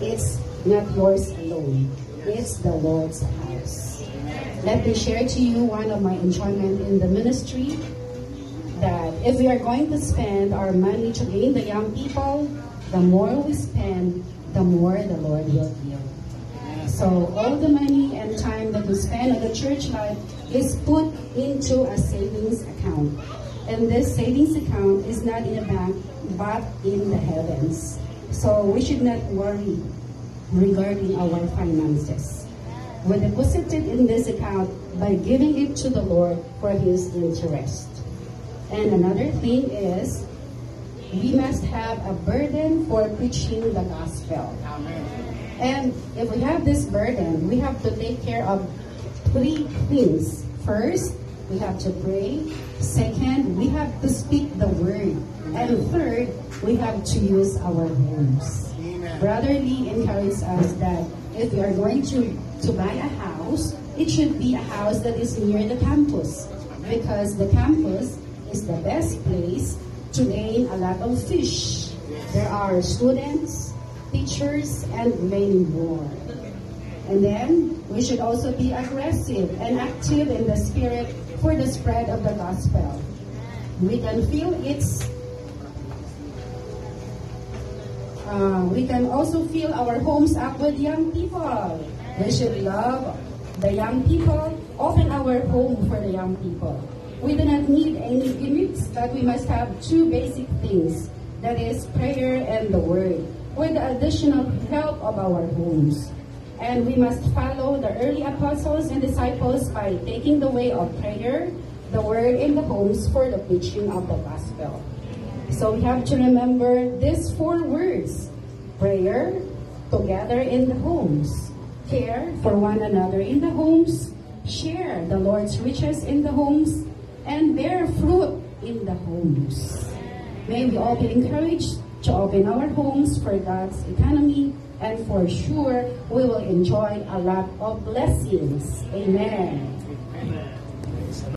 it's not yours alone. It's the Lord's house. Let me share to you one of my enjoyment in the ministry that if we are going to spend our money to gain the young people, the more we spend, the more the Lord will give. So all the money and time that we spend on the church life is put into a savings account. And this savings account is not in a bank, but in the heavens. So we should not worry regarding our finances. We deposit it in this account by giving it to the Lord for His interest. And another thing is, we must have a burden for preaching the gospel. And if we have this burden, we have to take care of three things. First, we have to pray. Second, we have to speak the word. And third, we have to use our homes. Brother Lee encourages us that if we are going to, to buy a house, it should be a house that is near the campus. Because the campus is the best place to gain a lot of fish. There are students, teachers, and many more. And then we should also be aggressive and active in the spirit for the spread of the gospel. We can feel its uh, we can also fill our homes up with young people. We should love the young people, open our home for the young people. We do not need any gimmicks, but we must have two basic things. That is prayer and the word, with the additional help of our homes. And we must follow the early apostles and disciples by taking the way of prayer, the word in the homes for the preaching of the gospel. So we have to remember these four words. Prayer, together in the homes. Care for one another in the homes. Share the Lord's riches in the homes. And bear fruit in the homes. May we all be encouraged to open our homes for God's economy and for sure we will enjoy a lot of blessings. Amen.